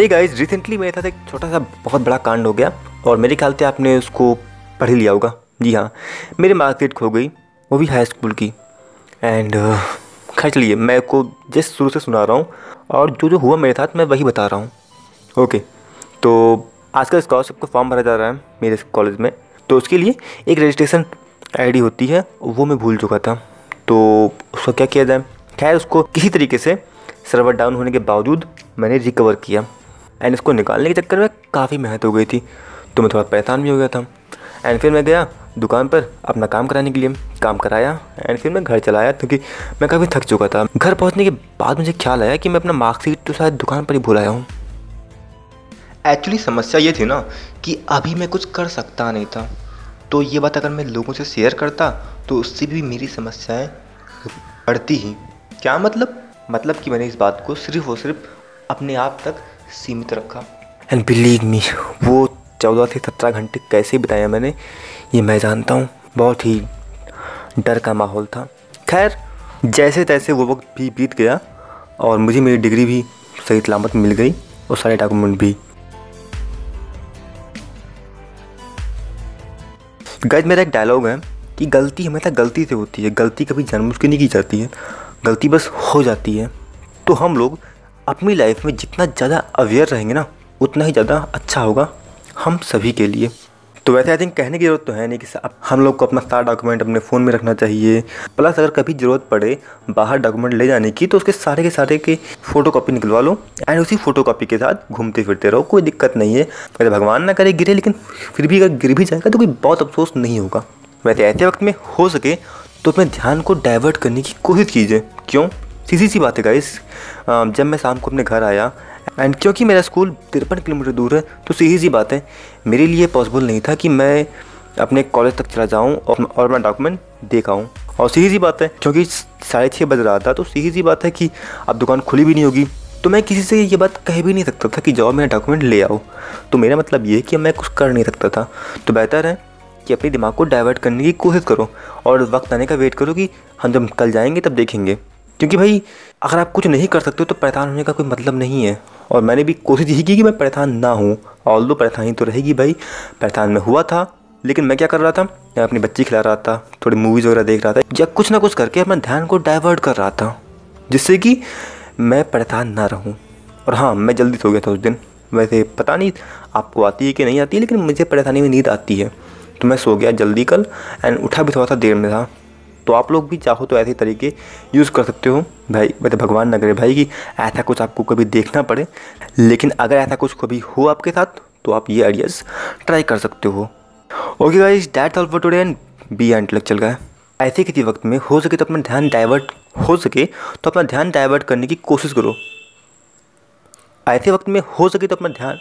Hey guys recently मेरे साथ एक छोटा सा बहुत बड़ा कांड हो गया और मेरे ख्याल से आपने उसको पढ़ ही लिया होगा। जी हाँ मेरी मार्कशीट खो गई, वो भी हाई स्कूल की। एंड खैर चलिए मैं को जस्ट शुरू से सुना रहा हूँ और जो जो हुआ मेरे साथ, मैं वही बता रहा हूँ। ओके तो आजकल स्कॉलरशिप का फॉर्म भरा जा रहा है मेरे कॉलेज में। तो उसके लिए एक रजिस्ट्रेशन आईडी होती है, वो मैं भूल चुका था। तो उसका क्या किया जाए? खैर, उसको किसी तरीके से सर्वर डाउन होने के बावजूद मैंने रिकवर किया। एंड इसको निकालने के चक्कर में काफ़ी मेहनत हो गई थी। तो मैं थोड़ा परेशान भी हो गया था। एंड फिर मैं गया दुकान पर अपना काम कराने के लिए। काम कराया एंड फिर मैं घर चलाया क्योंकि मैं काफ़ी थक चुका था। घर पहुँचने के बाद मुझे ख्याल आया कि मैं अपना मार्कशीट तो शायद दुकान पर ही भूल आया हूँ। एक्चुअली समस्या ये थी ना कि अभी मैं कुछ कर सकता नहीं था। तो ये बात अगर मैं लोगों से शेयर करता तो उससे भी मेरी समस्याएँ बढ़ती ही। क्या मतलब? मतलब कि मैंने इस बात को सिर्फ़ और सिर्फ़ अपने आप तक सीमित रखा। एंड बिलीव मी वो चौदह से सत्रह घंटे कैसे बिताया मैंने, ये मैं जानता हूँ। बहुत ही डर का माहौल था। खैर जैसे तैसे वो वक्त भी बीत गया और मुझे मेरी डिग्री भी सही सलामत मिल गई और सारे डॉक्यूमेंट भी। गैज मेरा एक डायलॉग है कि गलती हमेशा गलती से होती है। गलती कभी जानबूझ के नहीं की जाती है। गलती बस हो जाती है। तो हम लोग अपनी लाइफ में जितना ज़्यादा अवेयर रहेंगे ना, उतना ही ज़्यादा अच्छा होगा हम सभी के लिए। तो वैसे आई थिंक कहने की ज़रूरत तो है नहीं कि हम लोग को अपना सारा डॉक्यूमेंट अपने फ़ोन में रखना चाहिए। प्लस अगर कभी ज़रूरत पड़े बाहर डॉक्यूमेंट ले जाने की तो उसके सारे के सारे के फ़ोटो कॉपी निकलवा लो एंड उसी फ़ोटो कॉपी के साथ घूमते फिरते रहो, कोई दिक्कत नहीं है। वैसे भगवान ना करे गिरे, लेकिन फिर भी अगर गिर भी जाएगा तो कोई बहुत अफसोस नहीं होगा। वैसे ऐसे वक्त में हो सके तो अपने ध्यान को डाइवर्ट करने की कोशिश कीजिए। क्यों? सीधी सी बात है गाइस जब मैं शाम को अपने घर आया एंड क्योंकि मेरा स्कूल तिरपन किलोमीटर दूर है तो सीधी सी बात है, मेरे लिए पॉसिबल नहीं था कि मैं अपने कॉलेज तक चला जाऊँ और अपना डॉक्यूमेंट देख आऊँ। और सीधी सी बात है, क्योंकि साढ़े छः बज रहा था तो सीधी सी बात है कि अब दुकान खुली भी नहीं होगी तो मैं किसी से ये बात कह भी नहीं सकता था कि जाओ मेरा डॉक्यूमेंट ले आओ। तो मेरा मतलब ये कि मैं कुछ कर नहीं सकता था। तो बेहतर है कि अपने दिमाग को डाइवर्ट करने की कोशिश करो, और वक्त आने का वेट करो कि हम जब कल जाएँगे तब देखेंगे। क्योंकि भाई, अगर आप कुछ नहीं कर सकते हो तो परेशान होने का कोई मतलब नहीं है। और मैंने भी कोशिश यही की कि मैं परेशान ना हूँ। ऑल दो परेशानी तो रहेगी भाई, परेशान में हुआ था, लेकिन मैं क्या कर रहा था? मैं अपनी बच्ची खिला रहा था, थोड़ी मूवीज़ वगैरह देख रहा था, या कुछ ना कुछ करके अपना ध्यान को डाइवर्ट कर रहा था, जिससे कि मैं परेशान ना रहूँ। और हाँ मैं जल्दी सो गया था उस दिन। वैसे पता नहीं आपको आती है कि नहीं आती है लेकिन मुझे परेशानी में नींद आती है। तो मैं सो गया जल्दी कल एंड उठा भी थोड़ा सा देर में था। तो आप लोग भी चाहो तो ऐसे तरीके यूज़ कर सकते हो। भाई मतलब भगवान न करे भाई कि ऐसा कुछ आपको कभी देखना पड़े। लेकिन अगर ऐसा कुछ कभी हो आपके साथ तो आप ये आइडियाज़ ट्राई कर सकते हो। Okay guys that's all for today and be intellectual का ऐसे किसी वक्त में हो सके तो अपना ध्यान डाइवर्ट हो सके तो अपना ध्यान डाइवर्ट करने की कोशिश करो। ऐसे वक्त में हो सके तो अपना ध्यान